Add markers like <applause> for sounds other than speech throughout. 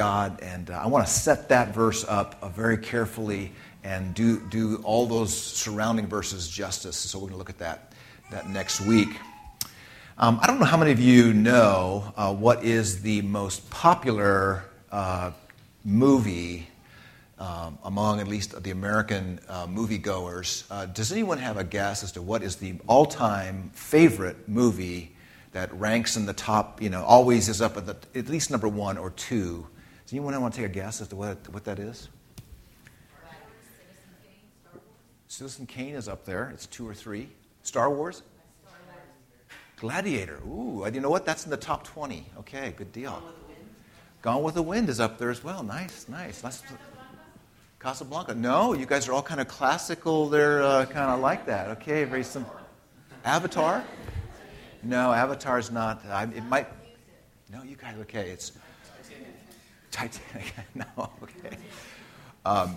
God, and uh, I want to set that verse up uh, very carefully and do, do all those surrounding verses justice. So we're going to look at that, that next week. Um, I don't know how many of you know uh, what is the most popular uh, movie um, among at least the American uh, moviegoers. Uh, does anyone have a guess as to what is the all time favorite movie that ranks in the top, you know, always is up at, the, at least number one or two? Does anyone want to take a guess as to what, what that is? Citizen Kane is up there. It's two or three. Star Wars? Gladiator. Ooh, you know what? That's in the top 20. Okay, good deal. Gone with the Wind, Gone with the Wind is up there as well. Nice, nice. That's, Casablanca. No, you guys are all kind of classical. They're uh, kind of like that. Okay, very simple. Avatar? No, Avatar's not. I, it might. No, you guys. Okay, it's Titanic. <laughs> no, okay. Um,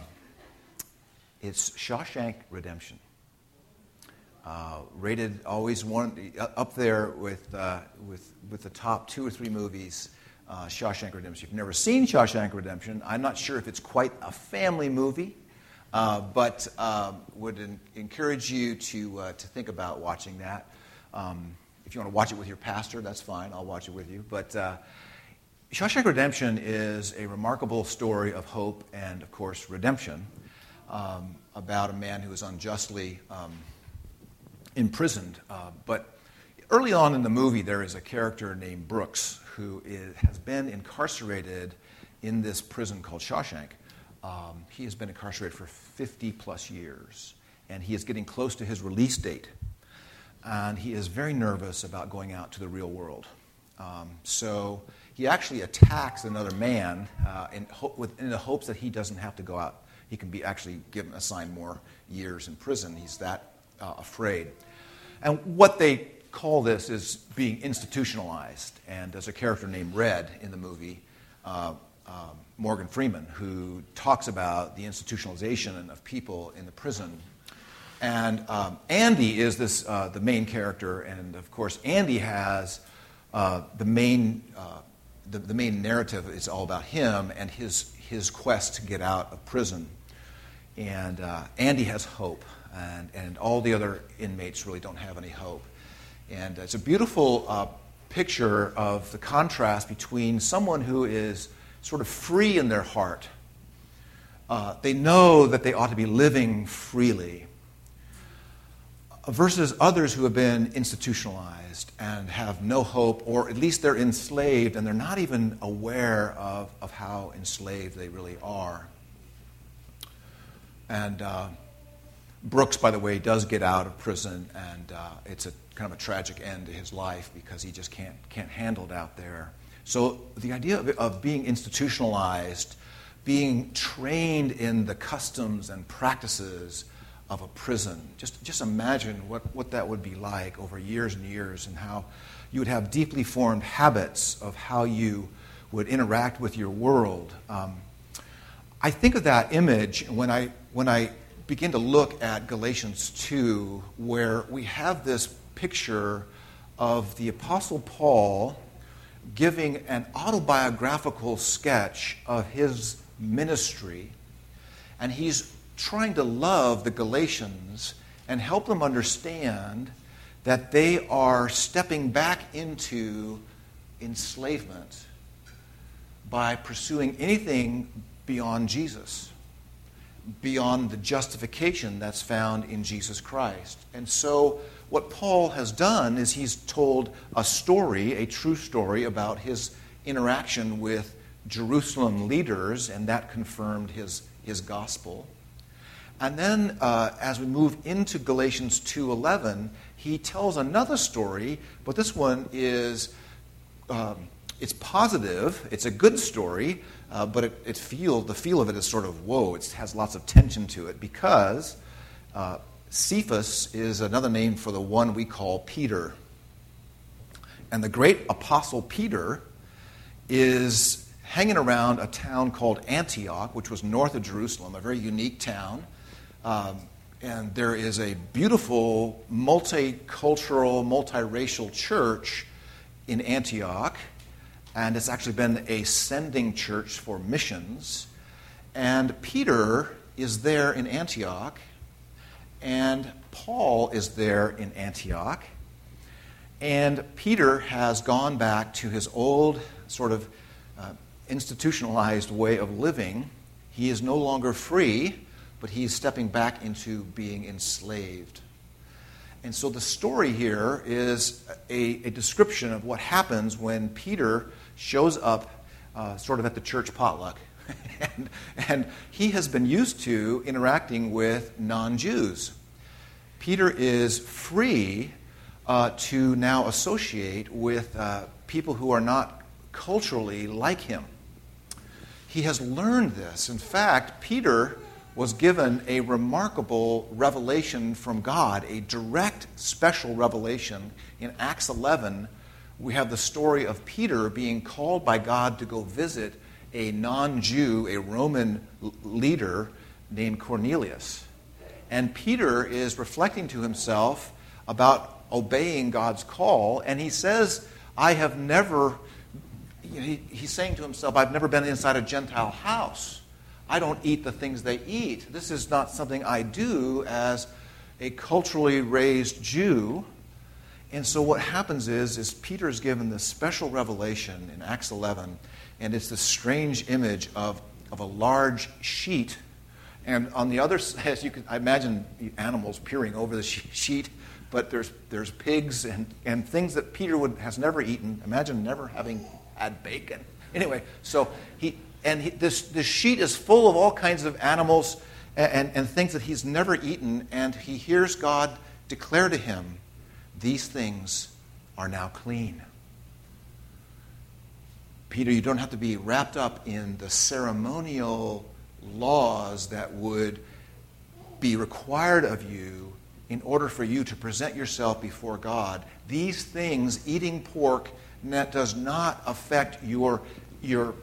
it's Shawshank Redemption. Uh, rated always one up there with, uh, with, with the top two or three movies uh, Shawshank Redemption. If you've never seen Shawshank Redemption, I'm not sure if it's quite a family movie, uh, but um, would encourage you to, uh, to think about watching that. Um, if you want to watch it with your pastor, that's fine. I'll watch it with you. But uh, Shawshank Redemption is a remarkable story of hope and, of course, redemption um, about a man who is unjustly um, imprisoned. Uh, but early on in the movie, there is a character named Brooks who is, has been incarcerated in this prison called Shawshank. Um, he has been incarcerated for 50 plus years, and he is getting close to his release date. And he is very nervous about going out to the real world. Um, so he actually attacks another man uh, in, ho- with, in the hopes that he doesn't have to go out. He can be actually given assigned more years in prison. He's that uh, afraid. And what they call this is being institutionalized. And there's a character named Red in the movie, uh, uh, Morgan Freeman, who talks about the institutionalization of people in the prison. And um, Andy is this, uh, the main character, and of course, Andy has uh, the main. The, the main narrative is all about him and his, his quest to get out of prison. And uh, Andy has hope, and, and all the other inmates really don't have any hope. And it's a beautiful uh, picture of the contrast between someone who is sort of free in their heart. Uh, they know that they ought to be living freely, versus others who have been institutionalized and have no hope, or at least they're enslaved and they're not even aware of, of how enslaved they really are. And uh, Brooks, by the way, does get out of prison, and uh, it's a kind of a tragic end to his life because he just can't, can't handle it out there. So the idea of, of being institutionalized, being trained in the customs and practices of a prison, just, just imagine what, what that would be like over years and years and how you would have deeply formed habits of how you would interact with your world. Um, I think of that image when I, when I begin to look at Galatians 2, where we have this picture of the Apostle Paul giving an autobiographical sketch of his ministry, and he's trying to love the Galatians and help them understand that they are stepping back into enslavement by pursuing anything beyond Jesus, beyond the justification that's found in Jesus Christ. And so what Paul has done is he's told a story, a true story, about his interaction with Jerusalem leaders, and that confirmed his, his gospel. And then, uh, as we move into Galatians 2:11, he tells another story, but this one is um, it's positive. It's a good story, uh, but it, it feel the feel of it is sort of whoa. It has lots of tension to it because uh, Cephas is another name for the one we call Peter. And the great apostle Peter is hanging around a town called Antioch, which was north of Jerusalem, a very unique town. Um, and there is a beautiful multicultural, multiracial church in Antioch. and it's actually been a sending church for missions. And Peter is there in Antioch, and Paul is there in Antioch. And Peter has gone back to his old sort of uh, institutionalized way of living. He is no longer free, but he's stepping back into being enslaved. And so the story here is a, a description of what happens when Peter shows up uh, sort of at the church potluck. <laughs> and, and he has been used to interacting with non Jews. Peter is free uh, to now associate with uh, people who are not culturally like him. He has learned this. In fact, Peter was given a remarkable revelation from God, a direct special revelation. In Acts 11, we have the story of Peter being called by God to go visit a non Jew, a Roman leader named Cornelius. And Peter is reflecting to himself about obeying God's call, and he says, I have never, he, he's saying to himself, I've never been inside a Gentile house. I don't eat the things they eat. This is not something I do as a culturally raised Jew. And so what happens is, is Peter is given this special revelation in Acts 11, and it's this strange image of, of a large sheet. And on the other <laughs> side, you can I imagine animals peering over the <laughs> sheet, but there's, there's pigs and, and things that Peter would, has never eaten. Imagine never having had bacon. Anyway, so he, and he, this, this sheet is full of all kinds of animals and, and, and things that he's never eaten, and he hears God declare to him, These things are now clean. Peter, you don't have to be wrapped up in the ceremonial laws that would be required of you in order for you to present yourself before God. These things, eating pork, that does not affect your, your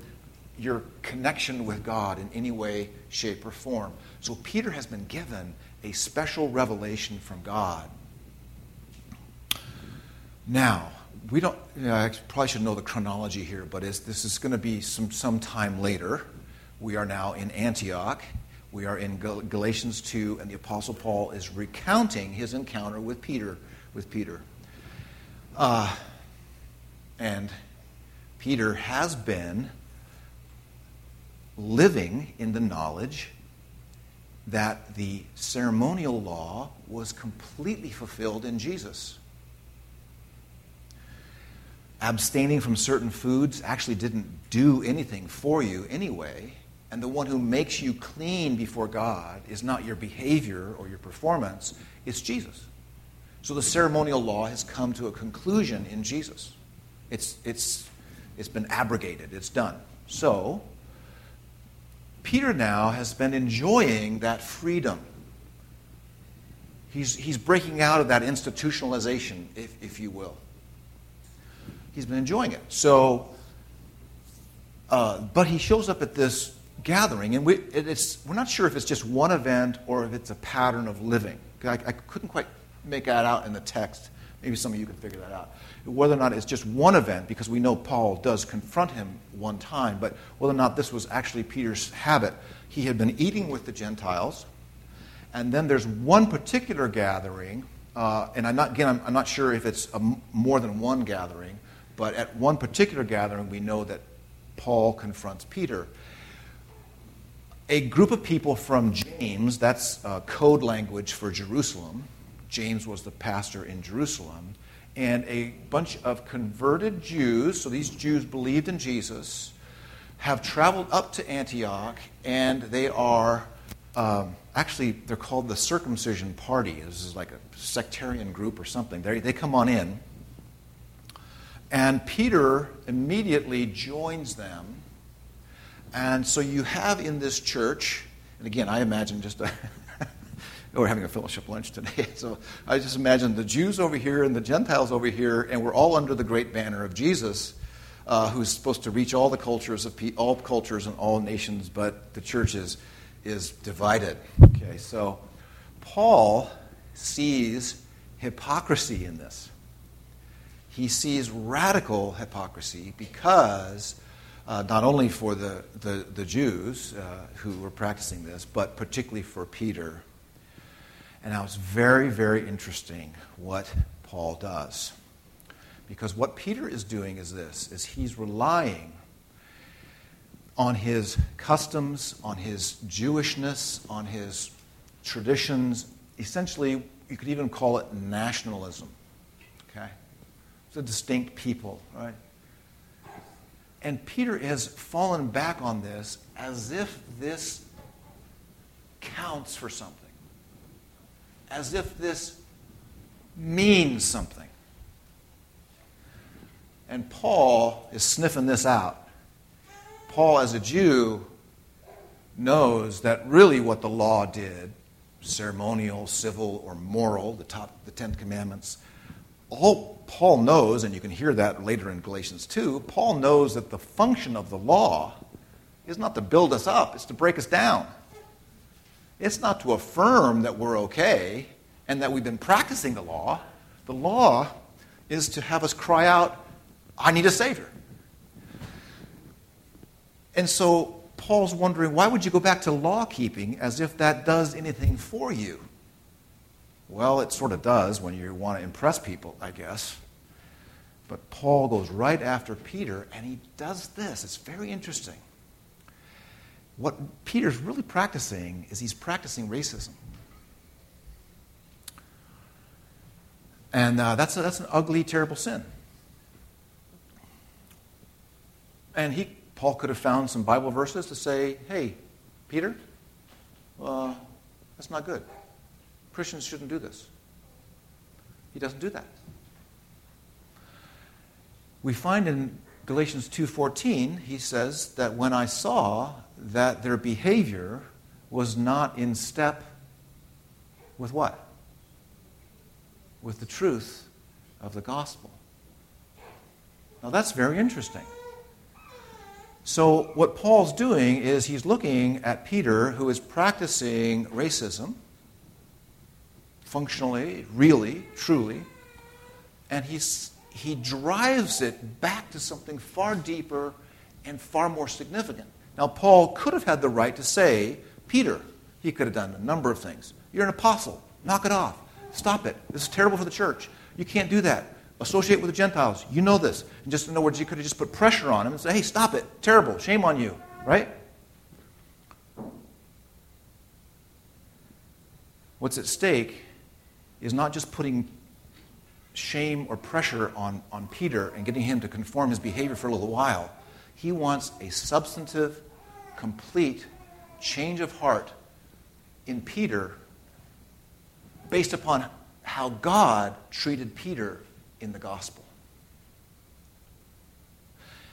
your connection with God in any way, shape, or form. So Peter has been given a special revelation from God. Now, we don't, you know, I probably should know the chronology here, but this is going to be some, some time later. We are now in Antioch. We are in Gal- Galatians 2, and the Apostle Paul is recounting his encounter with Peter. With Peter. Uh, and Peter has been living in the knowledge that the ceremonial law was completely fulfilled in Jesus. Abstaining from certain foods actually didn't do anything for you anyway. And the one who makes you clean before God is not your behavior or your performance, it's Jesus. So the ceremonial law has come to a conclusion in Jesus. It's, it's, it's been abrogated, it's done. So, Peter now has been enjoying that freedom. He's, he's breaking out of that institutionalization, if, if you will. He's been enjoying it. So, uh, but he shows up at this gathering, and we, it's, we're not sure if it's just one event or if it's a pattern of living. I, I couldn't quite make that out in the text. Maybe some of you can figure that out. Whether or not it's just one event, because we know Paul does confront him one time, but whether or not this was actually Peter's habit. He had been eating with the Gentiles, and then there's one particular gathering, uh, and I'm not, again, I'm, I'm, not sure if it's more than one gathering, but at one particular gathering, we know that Paul confronts Peter. A group of people from James, that's uh, code language for Jerusalem, James was the pastor in Jerusalem, and a bunch of converted Jews, so these Jews believed in Jesus, have traveled up to Antioch, and they are um, actually they're called the circumcision party. This is like a sectarian group or something. They, they come on in, and Peter immediately joins them. And so you have in this church, and again, I imagine just a we're having a fellowship lunch today. <laughs> So I just imagine the Jews over here and the Gentiles over here, and we're all under the great banner of Jesus, uh, who's supposed to reach all the cultures of pe- all cultures and all nations, but the church is, is divided. Okay, so Paul sees hypocrisy in this. he sees radical hypocrisy because uh, not only for the, the, the Jews uh, who were practicing this, but particularly for Peter. And now it's very, very interesting what Paul does. Because what Peter is doing is this, is he's relying on his customs, on his Jewishness, on his traditions. Essentially, you could even call it nationalism. Okay? It's a distinct people, right? And Peter has fallen back on this as if this counts for something, as if this means something. And Paul is sniffing this out. Paul, as a Jew, knows that really what the law did ceremonial, civil, or moral, the top, the Ten Commandments, all Paul knows, and you can hear that later in Galatians 2, Paul knows that the function of the law is not to build us up, it's to break us down. It's not to affirm that we're okay and that we've been practicing the law. The law is to have us cry out, I need a Savior. And so Paul's wondering, why would you go back to law keeping as if that does anything for you? Well, it sort of does when you want to impress people, I guess. But Paul goes right after Peter and he does this. It's very interesting. What Peter's really practicing is he's practicing racism. And uh, that's, a, that's an ugly, terrible sin. And he, Paul could have found some Bible verses to say, hey, Peter, uh, that's not good. Christians shouldn't do this. He doesn't do that. We find in Galatians 2:14 he says that when I saw that their behavior was not in step with what? With the truth of the gospel. Now that's very interesting. So, what Paul's doing is he's looking at Peter, who is practicing racism, functionally, really, truly, and he's, he drives it back to something far deeper and far more significant. Now, Paul could have had the right to say, Peter, he could have done a number of things. You're an apostle. Knock it off. Stop it. This is terrible for the church. You can't do that. Associate with the Gentiles. You know this. And just in other words, you could have just put pressure on him and say, hey, stop it. Terrible. Shame on you. Right? What's at stake is not just putting shame or pressure on, on Peter and getting him to conform his behavior for a little while. He wants a substantive, complete change of heart in Peter based upon how God treated Peter in the gospel.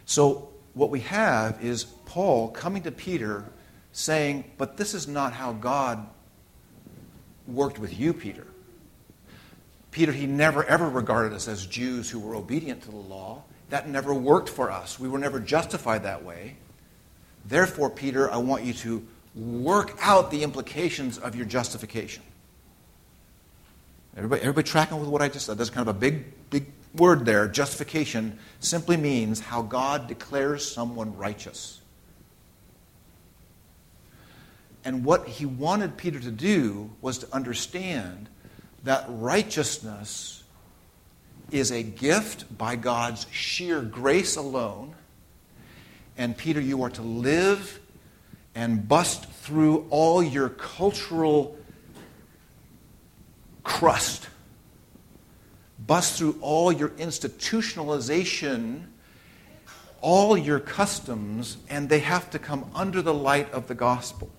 So, what we have is Paul coming to Peter saying, But this is not how God worked with you, Peter. Peter, he never ever regarded us as Jews who were obedient to the law. That never worked for us. We were never justified that way. Therefore, Peter, I want you to work out the implications of your justification. Everybody, everybody tracking with what I just said? That's kind of a big, big word there. Justification simply means how God declares someone righteous. And what he wanted Peter to do was to understand that righteousness is a gift by God's sheer grace alone. And Peter, you are to live and bust through all your cultural crust, bust through all your institutionalization, all your customs, and they have to come under the light of the gospel.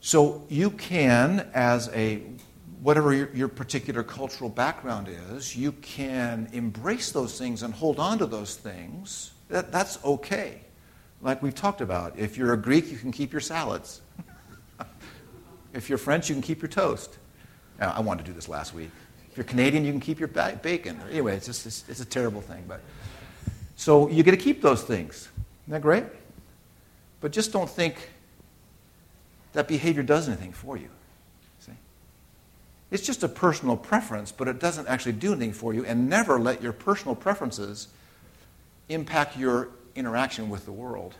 So you can, as a whatever your, your, particular cultural background is, you can embrace those things and hold on to those things. That, that's okay. Like we've talked about, if you're a Greek, you can keep your salads. <laughs> if you're French, you can keep your toast. Now, I wanted to do this last week. If you're Canadian, you can keep your bacon. Anyway, it's just it's, it's a terrible thing. But so you get to keep those things. Isn't that great? But just don't think that behavior does anything for you. It's just a personal preference, but it doesn't actually do anything for you. And never let your personal preferences impact your interaction with the world.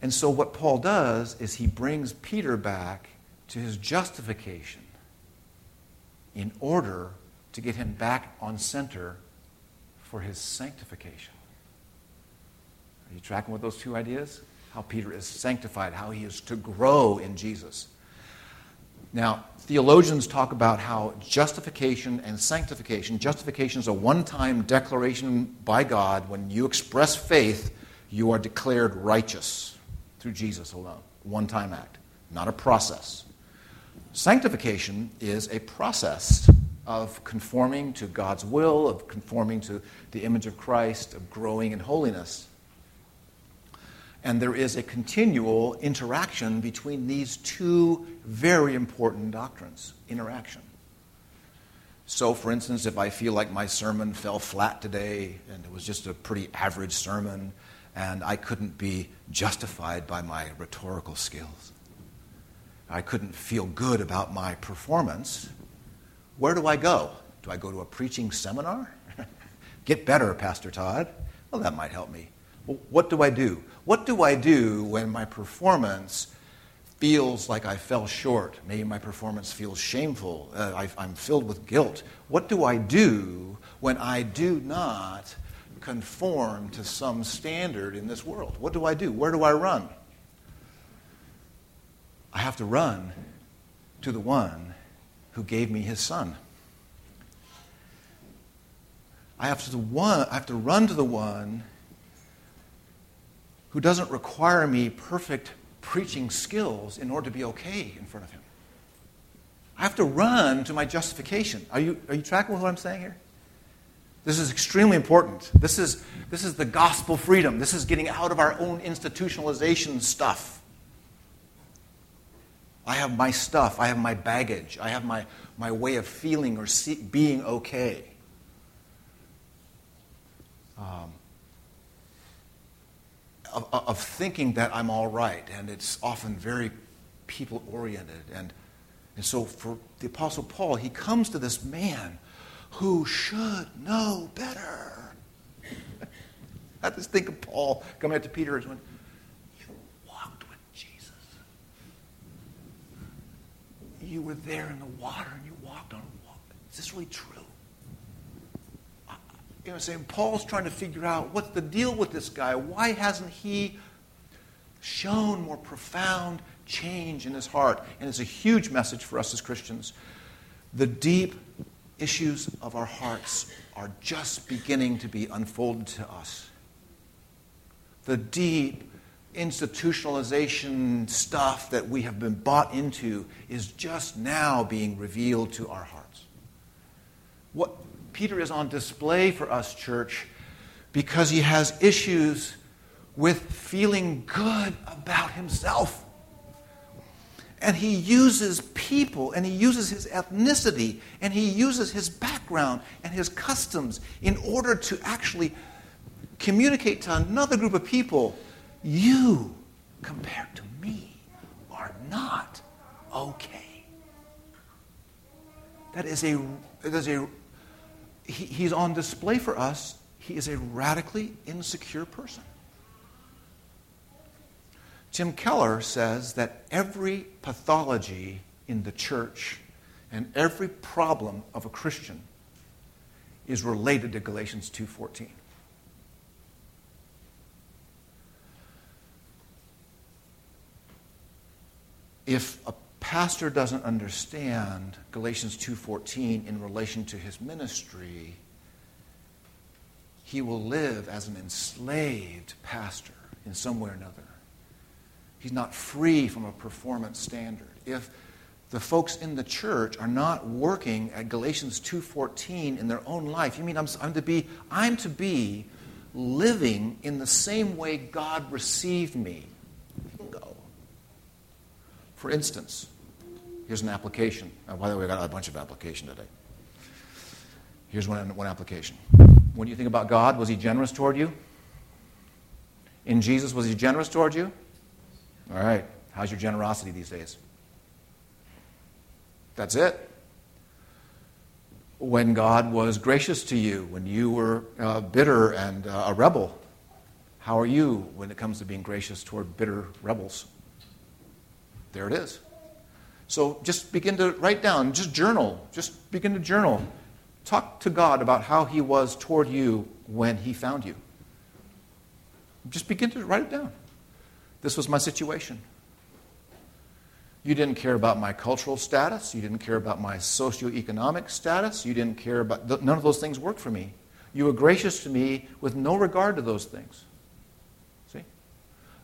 And so, what Paul does is he brings Peter back to his justification in order to get him back on center for his sanctification. Are you tracking with those two ideas? How Peter is sanctified, how he is to grow in Jesus. Now, theologians talk about how justification and sanctification, justification is a one time declaration by God. When you express faith, you are declared righteous through Jesus alone. One time act, not a process. Sanctification is a process of conforming to God's will, of conforming to the image of Christ, of growing in holiness. And there is a continual interaction between these two very important doctrines interaction. So, for instance, if I feel like my sermon fell flat today and it was just a pretty average sermon and I couldn't be justified by my rhetorical skills, I couldn't feel good about my performance, where do I go? Do I go to a preaching seminar? <laughs> Get better, Pastor Todd. Well, that might help me. What do I do? What do I do when my performance feels like I fell short? Maybe my performance feels shameful. Uh, I, I'm filled with guilt. What do I do when I do not conform to some standard in this world? What do I do? Where do I run? I have to run to the one who gave me his son. I have to, one, I have to run to the one who doesn't require me perfect preaching skills in order to be okay in front of him. I have to run to my justification. Are you, are you tracking with what I'm saying here? This is extremely important. This is, this is the gospel freedom. This is getting out of our own institutionalization stuff. I have my stuff. I have my baggage. I have my, my way of feeling or see, being okay. Um, of, of thinking that I'm all right, and it's often very people oriented. And, and so for the Apostle Paul, he comes to this man who should know better. <laughs> I just think of Paul coming up to Peter and going, You walked with Jesus. You were there in the water and you walked on water. Is this really true? You know, saying Paul's trying to figure out what's the deal with this guy. Why hasn't he shown more profound change in his heart? And it's a huge message for us as Christians. The deep issues of our hearts are just beginning to be unfolded to us. The deep institutionalization stuff that we have been bought into is just now being revealed to our hearts. What, Peter is on display for us, church, because he has issues with feeling good about himself. And he uses people and he uses his ethnicity and he uses his background and his customs in order to actually communicate to another group of people you, compared to me, are not okay. That is a, that is a he, he's on display for us. He is a radically insecure person. Tim Keller says that every pathology in the church and every problem of a Christian is related to Galatians 2:14. If a pastor doesn't understand Galatians 2:14 in relation to his ministry, he will live as an enslaved pastor in some way or another. He's not free from a performance standard. If the folks in the church are not working at Galatians 2:14 in their own life, you mean I'm, I'm to be I'm to be living in the same way God received me? Go. For instance, Here's an application. Uh, by the way, I got a bunch of application today. Here's one, one application. When you think about God, was He generous toward you? In Jesus, was He generous toward you? All right. How's your generosity these days? That's it. When God was gracious to you, when you were uh, bitter and uh, a rebel, how are you when it comes to being gracious toward bitter rebels? There it is. So just begin to write down, just journal, just begin to journal. Talk to God about how He was toward you when He found you. Just begin to write it down. This was my situation. You didn't care about my cultural status. You didn't care about my socioeconomic status. You didn't care about, none of those things worked for me. You were gracious to me with no regard to those things. See?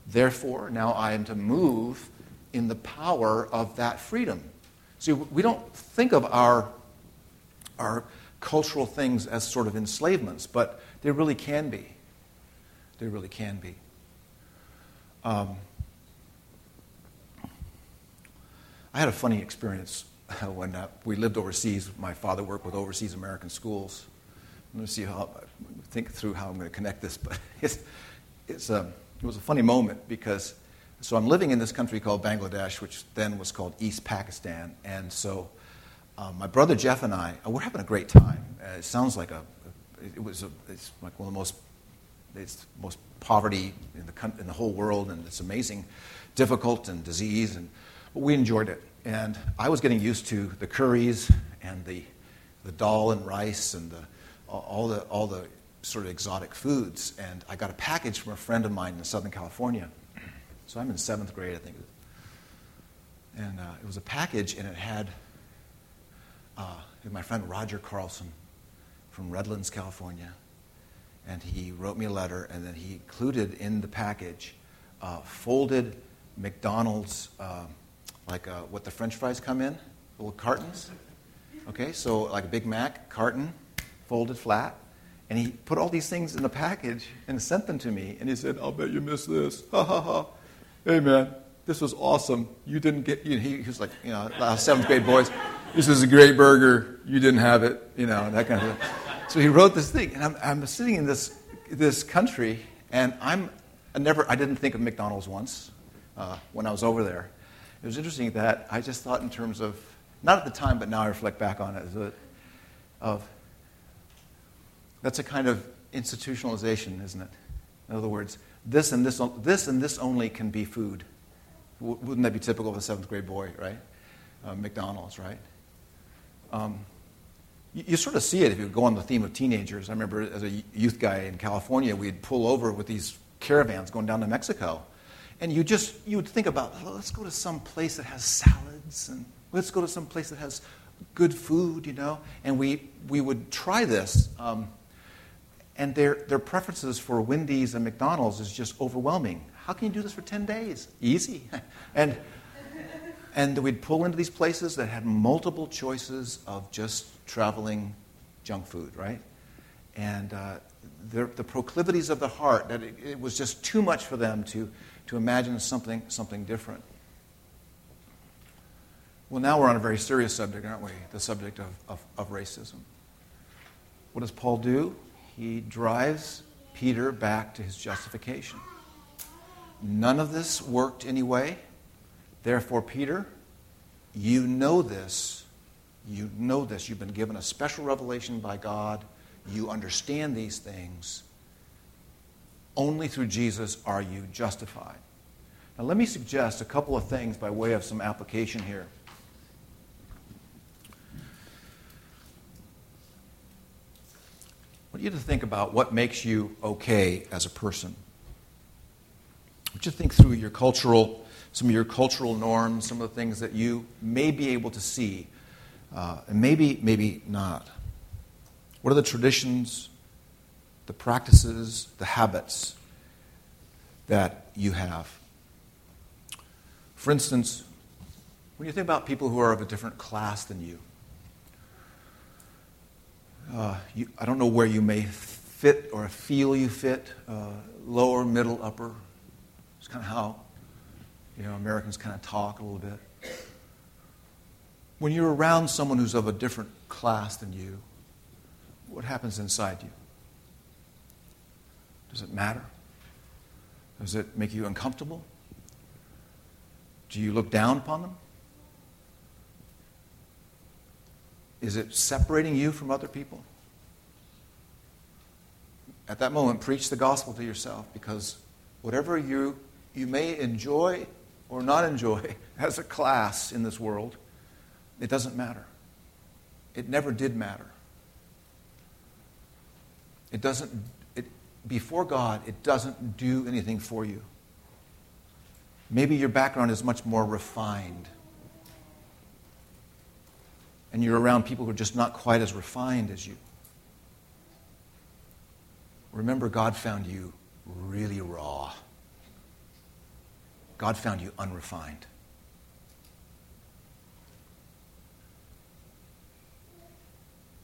Therefore, now I am to move in the power of that freedom. See, we don't think of our, our cultural things as sort of enslavements, but they really can be. They really can be. Um, I had a funny experience <laughs> when uh, we lived overseas. My father worked with overseas American schools. Going to see how think through how I'm going to connect this, <laughs> but it's, it's um, it was a funny moment because so I'm living in this country called Bangladesh, which then was called East Pakistan, and so um, my brother Jeff and I uh, we're having a great time. Uh, it sounds like a it was a, it's like one of the most it's most poverty in the in the whole world, and it's amazing, difficult and disease and but we enjoyed it. And I was getting used to the curries and the, the dal and rice and the, all, the, all the sort of exotic foods. And I got a package from a friend of mine in Southern California. So I'm in seventh grade, I think. And uh, it was a package, and it had uh, my friend Roger Carlson from Redlands, California. And he wrote me a letter, and then he included in the package uh, folded McDonald's uh, like uh, what the French fries come in, little cartons. Okay, so like a Big Mac carton, folded flat. And he put all these things in the package and sent them to me. And he said, I'll bet you missed this. Ha ha ha. Hey man, this was awesome. You didn't get, you know, he, he was like, you know, seventh grade boys, this is a great burger. You didn't have it, you know, that kind of thing. So he wrote this thing. And I'm, I'm sitting in this, this country, and I'm I never, I didn't think of McDonald's once uh, when I was over there it was interesting that I just thought in terms of, not at the time, but now I reflect back on it, of that's a kind of institutionalization, isn't it? In other words, this and this, this and this only can be food. Wouldn't that be typical of a seventh grade boy, right? Uh, McDonald's, right? Um, you, you, sort of see it if you go on the theme of teenagers. I remember as a youth guy in California, we'd pull over with these caravans going down to Mexico and you just you would think about well, let's go to some place that has salads and let's go to some place that has good food you know and we we would try this um, and their their preferences for wendy's and mcdonald's is just overwhelming how can you do this for 10 days easy <laughs> and and we'd pull into these places that had multiple choices of just traveling junk food right and uh, the, the proclivities of the heart that it, it was just too much for them to to imagine something, something different. Well, now we're on a very serious subject, aren't we? The subject of, of, of racism. What does Paul do? He drives Peter back to his justification. None of this worked anyway. Therefore, Peter, you know this. You know this. You've been given a special revelation by God. You understand these things. Only through Jesus are you justified. Now, let me suggest a couple of things by way of some application here. Want you to think about what makes you okay as a person. I want you to think through your cultural, some of your cultural norms, some of the things that you may be able to see, uh, and maybe, maybe not. What are the traditions, the practices, the habits that you have. For instance, when you think about people who are of a different class than you, uh, you I don't know where you may fit or feel you fit, uh, lower, middle, upper. It's kind of how you know Americans kind of talk a little bit. When you're around someone who's of a different class than you, what happens inside you? Does it matter? Does it make you uncomfortable? Do you look down upon them? Is it separating you from other people? At that moment, preach the gospel to yourself because whatever you, you may enjoy or not enjoy <laughs> as a class in this world, it doesn't matter. It never did matter. It doesn't, it, before God, it doesn't do anything for you. Maybe your background is much more refined. And you're around people who are just not quite as refined as you. Remember, God found you really raw. God found you unrefined.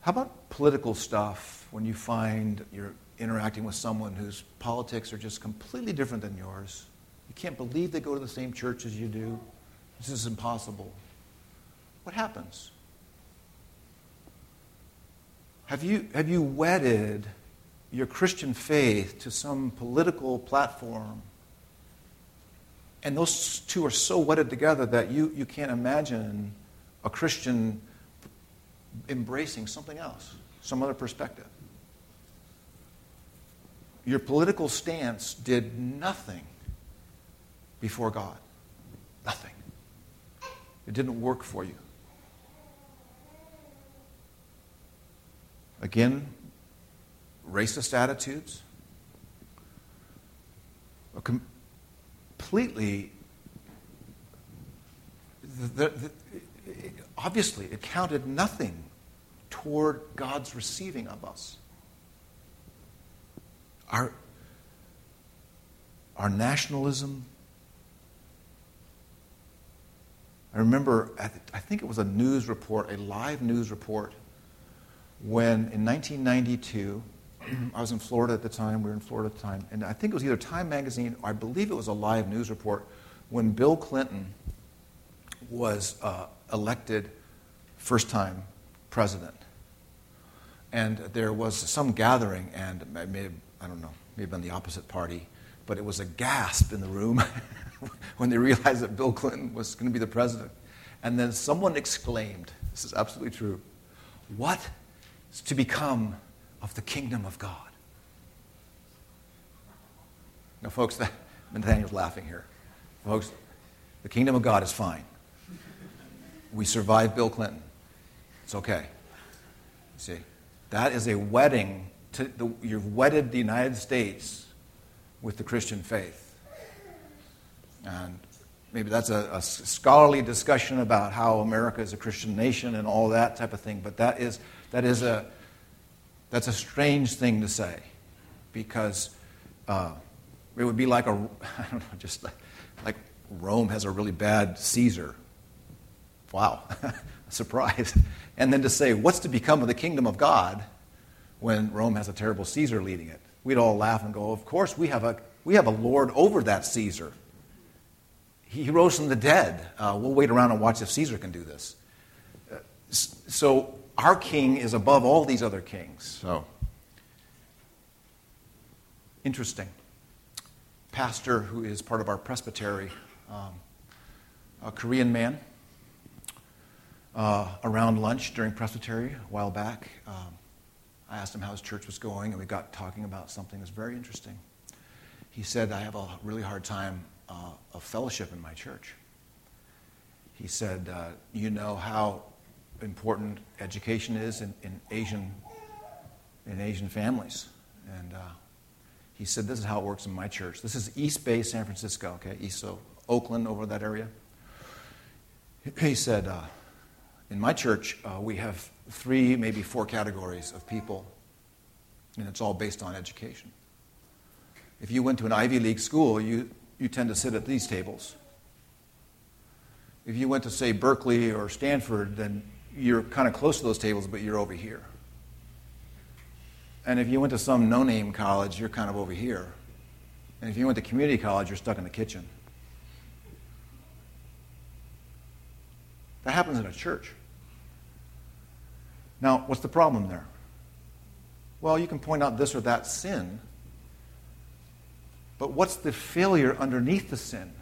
How about political stuff when you find you're interacting with someone whose politics are just completely different than yours? You can't believe they go to the same church as you do. This is impossible. What happens? Have you, have you wedded your Christian faith to some political platform? And those two are so wedded together that you, you can't imagine a Christian embracing something else, some other perspective. Your political stance did nothing before God. Nothing. It didn't work for you. Again, racist attitudes. a completely. The, the, obviously, it counted nothing toward God's receiving of us. Our, our nationalism. I remember, I think it was a news report, a live news report, when in 1992, <clears throat> I was in Florida at the time, we were in Florida at the time, and I think it was either Time Magazine, or I believe it was a live news report, when Bill Clinton was uh, elected first time president. And there was some gathering, and it may have, I don't know, may have been the opposite party, but it was a gasp in the room <laughs> when they realized that Bill Clinton was going to be the president. And then someone exclaimed, this is absolutely true, what is to become of the kingdom of God? Now, folks, that, <laughs> Nathaniel's laughing here. Folks, the kingdom of God is fine. We survived Bill Clinton. It's okay. See, that is a wedding. To the, you've wedded the United States with the Christian faith. And maybe that's a, a, scholarly discussion about how America is a Christian nation and all that type of thing. But that is, that is a, that's a strange thing to say because uh, it would be like a, <laughs> I don't know, just like, like Rome has a really bad Caesar. Wow, <laughs> surprise. And then to say, what's to become of the kingdom of God when Rome has a terrible Caesar leading it? We'd all laugh and go, of course, we have a, we have a Lord over that Caesar. He rose from the dead. Uh, we'll wait around and watch if Caesar can do this. Uh, so our king is above all these other kings. So, interesting. Pastor who is part of our presbytery, um, a Korean man, uh, around lunch during presbytery a while back. Um, I asked him how his church was going, and we got talking about something that's very interesting. He said, I have a really hard time uh, of fellowship in my church. He said, uh, You know how important education is in, in, Asian, in Asian families. And uh, he said, This is how it works in my church. This is East Bay, San Francisco, okay? East, so Oakland, over that area. He said, uh, in my church, uh, we have three, maybe four categories of people, and it's all based on education. If you went to an Ivy League school, you, you tend to sit at these tables. If you went to, say, Berkeley or Stanford, then you're kind of close to those tables, but you're over here. And if you went to some no name college, you're kind of over here. And if you went to community college, you're stuck in the kitchen. That happens in a church. Now, what's the problem there? Well, you can point out this or that sin, but what's the failure underneath the sin?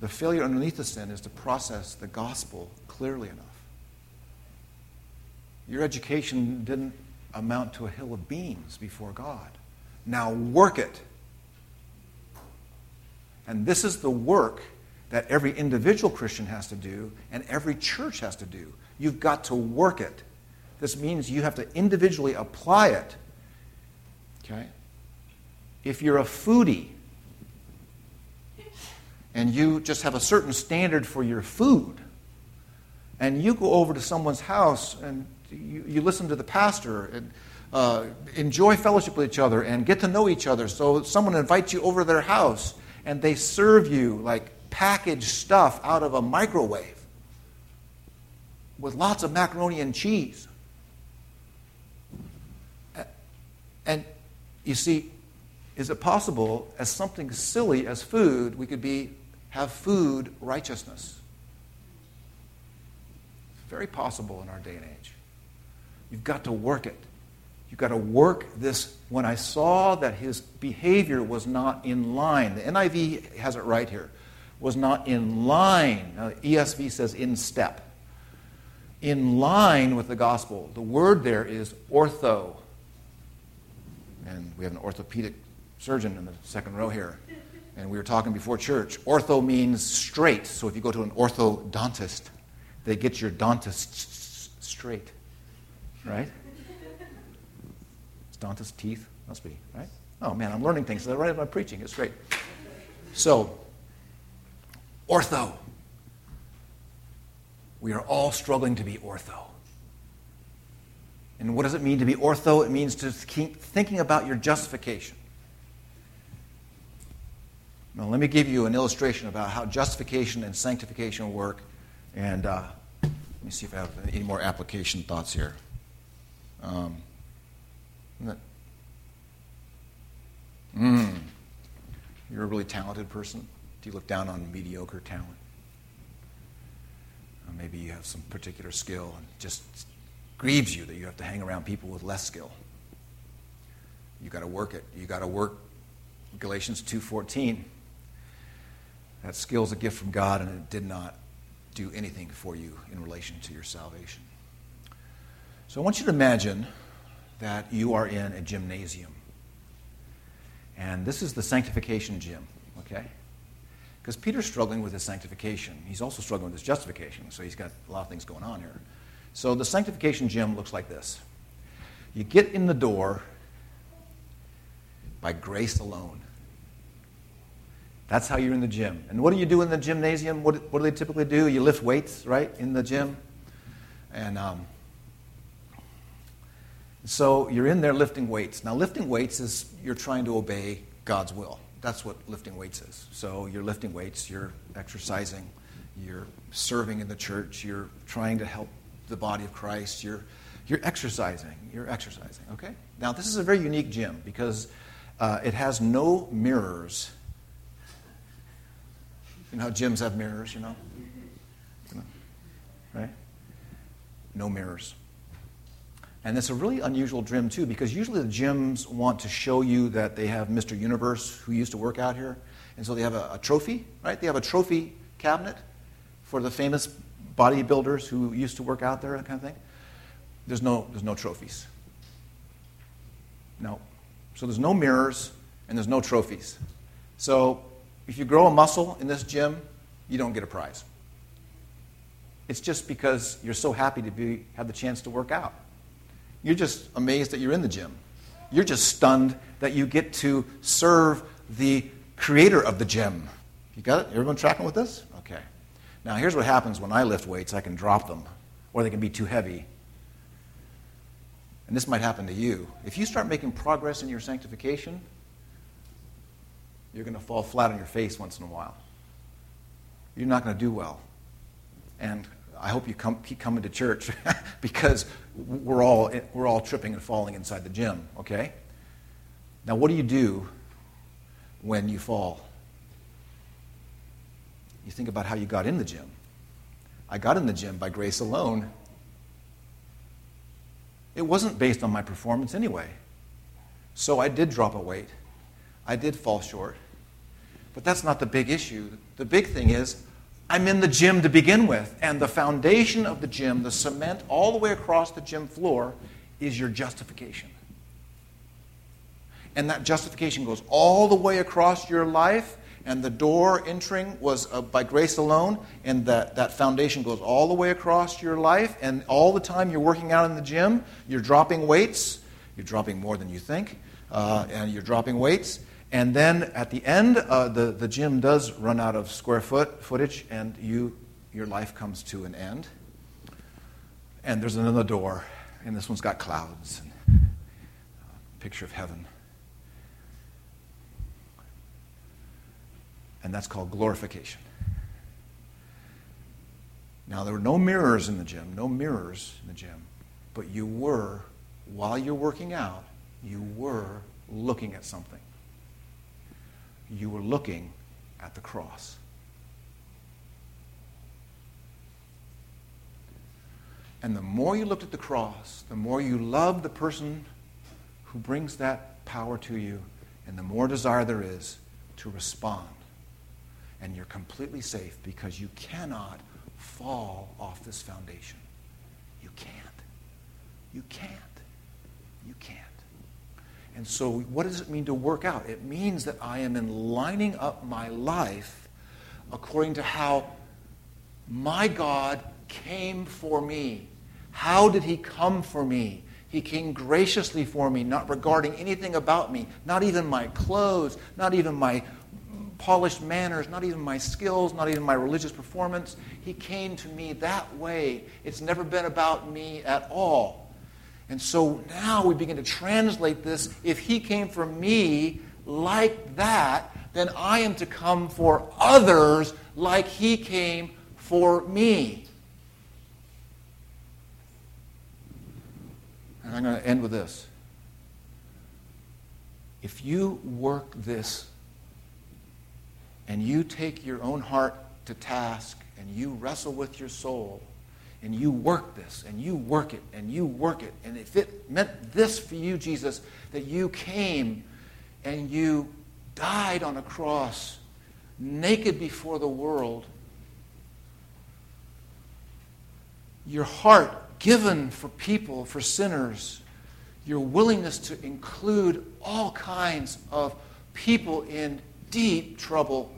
The failure underneath the sin is to process the gospel clearly enough. Your education didn't amount to a hill of beans before God. Now work it. And this is the work that every individual Christian has to do and every church has to do. You've got to work it. This means you have to individually apply it. Okay? If you're a foodie and you just have a certain standard for your food, and you go over to someone's house and you, you listen to the pastor and uh, enjoy fellowship with each other and get to know each other. So someone invites you over to their house and they serve you like packaged stuff out of a microwave with lots of macaroni and cheese. And you see, is it possible, as something silly as food, we could be have food righteousness? Very possible in our day and age. You've got to work it. You've got to work this. When I saw that his behavior was not in line, the NIV has it right here, was not in line. Now, ESV says in step. In line with the gospel. The word there is ortho. And we have an orthopedic surgeon in the second row here. And we were talking before church. Ortho means straight. So if you go to an orthodontist, they get your dentist straight. Right? It's dentist teeth? Must be, right? Oh man, I'm learning things. Right I'm preaching. It's great. So, ortho. We are all struggling to be ortho. And what does it mean to be ortho? It means to keep thinking about your justification. Now, let me give you an illustration about how justification and sanctification work. And uh, let me see if I have any more application thoughts here. Um, mm, you're a really talented person. Do you look down on mediocre talent? Or maybe you have some particular skill and just grieves you that you have to hang around people with less skill. You got to work it. You got to work Galatians 2:14. That skill is a gift from God and it did not do anything for you in relation to your salvation. So I want you to imagine that you are in a gymnasium. And this is the sanctification gym, okay? Because Peter's struggling with his sanctification. He's also struggling with his justification, so he's got a lot of things going on here. So the sanctification gym looks like this you get in the door by grace alone. That's how you're in the gym. And what do you do in the gymnasium? What, what do they typically do? You lift weights, right, in the gym. And um, so you're in there lifting weights. Now, lifting weights is you're trying to obey God's will. That's what lifting weights is. So you're lifting weights, you're exercising, you're serving in the church, you're trying to help the body of Christ. You're, you're exercising. You're exercising, okay? Now, this is a very unique gym because uh, it has no mirrors. You know how gyms have mirrors, you know? you know? Right? No mirrors. And it's a really unusual gym, too, because usually the gyms want to show you that they have Mr. Universe who used to work out here. And so they have a, a trophy, right? They have a trophy cabinet for the famous bodybuilders who used to work out there, that kind of thing. There's no, there's no trophies. No. So there's no mirrors and there's no trophies. So if you grow a muscle in this gym, you don't get a prize. It's just because you're so happy to be, have the chance to work out. You're just amazed that you're in the gym. You're just stunned that you get to serve the creator of the gym. You got it? Everyone tracking with this? Okay. Now, here's what happens when I lift weights I can drop them, or they can be too heavy. And this might happen to you. If you start making progress in your sanctification, you're going to fall flat on your face once in a while. You're not going to do well. And I hope you come, keep coming to church <laughs> because we're all, we're all tripping and falling inside the gym, okay? Now, what do you do when you fall? You think about how you got in the gym. I got in the gym by grace alone. It wasn't based on my performance anyway. So I did drop a weight. I did fall short. But that's not the big issue. The big thing is, I'm in the gym to begin with. And the foundation of the gym, the cement all the way across the gym floor, is your justification. And that justification goes all the way across your life, and the door entering was uh, by grace alone, and that, that foundation goes all the way across your life, and all the time you're working out in the gym, you're dropping weights, you're dropping more than you think, uh, and you're dropping weights, and then at the end, uh, the, the gym does run out of square foot footage, and you, your life comes to an end. And there's another door, and this one's got clouds, and a picture of heaven. And that's called glorification. Now, there were no mirrors in the gym, no mirrors in the gym, but you were, while you're working out, you were looking at something you were looking at the cross. And the more you looked at the cross, the more you loved the person who brings that power to you, and the more desire there is to respond. And you're completely safe because you cannot fall off this foundation. You can't. You can't. You can't. And so, what does it mean to work out? It means that I am in lining up my life according to how my God came for me. How did he come for me? He came graciously for me, not regarding anything about me, not even my clothes, not even my polished manners, not even my skills, not even my religious performance. He came to me that way. It's never been about me at all. And so now we begin to translate this. If he came for me like that, then I am to come for others like he came for me. And I'm going to end with this. If you work this and you take your own heart to task and you wrestle with your soul, and you work this and you work it and you work it. And if it meant this for you, Jesus, that you came and you died on a cross, naked before the world, your heart given for people, for sinners, your willingness to include all kinds of people in deep trouble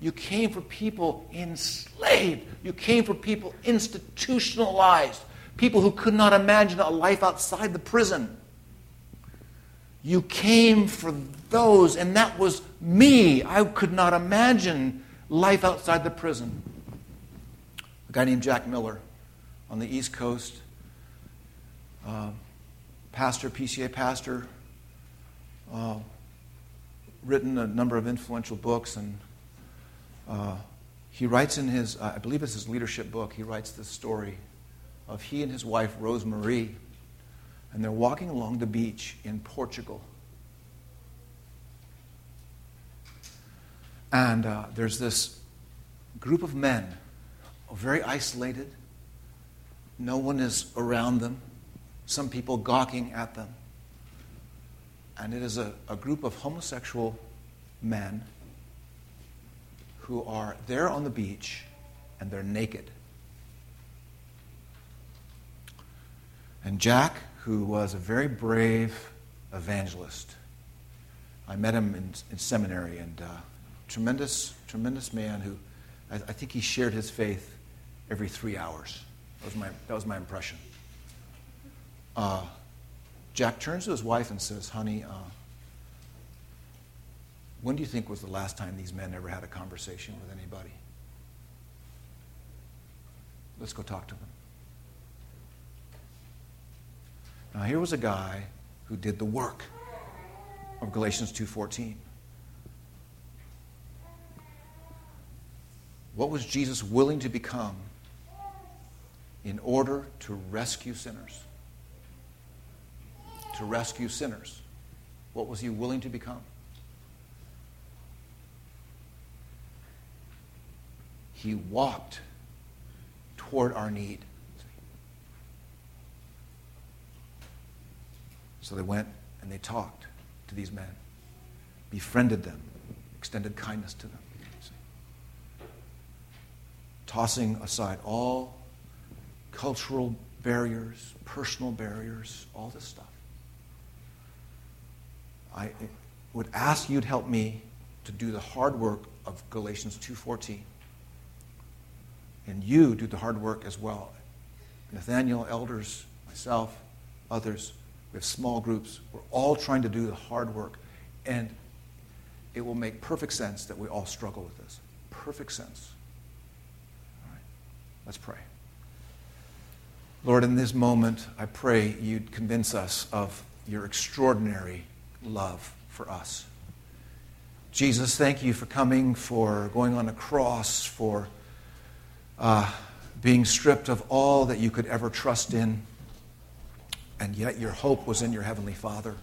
you came for people enslaved. You came for people institutionalized, people who could not imagine a life outside the prison. You came for those, and that was me. I could not imagine life outside the prison. A guy named Jack Miller on the East Coast, uh, pastor, PCA pastor, uh, written a number of influential books and uh, he writes in his, uh, I believe it's his leadership book, he writes this story of he and his wife, Rose Marie, and they're walking along the beach in Portugal. And uh, there's this group of men, very isolated. No one is around them. Some people gawking at them. And it is a, a group of homosexual men who are there on the beach and they're naked. And Jack, who was a very brave evangelist, I met him in, in seminary, and uh, tremendous, tremendous man who I, I, think he shared his faith every three hours. That was my, that was my impression. Uh, Jack turns to his wife and says, Honey, uh, when do you think was the last time these men ever had a conversation with anybody? Let's go talk to them. Now here was a guy who did the work of Galatians 2:14. What was Jesus willing to become in order to rescue sinners? To rescue sinners. What was he willing to become? He walked toward our need. So they went and they talked to these men, befriended them, extended kindness to them. tossing aside all cultural barriers, personal barriers, all this stuff. I would ask you to help me to do the hard work of Galatians 2:14. And you do the hard work as well. Nathaniel, elders, myself, others, we have small groups. We're all trying to do the hard work. And it will make perfect sense that we all struggle with this. Perfect sense. All right, let's pray. Lord, in this moment, I pray you'd convince us of your extraordinary love for us. Jesus, thank you for coming, for going on a cross, for uh, being stripped of all that you could ever trust in, and yet your hope was in your Heavenly Father.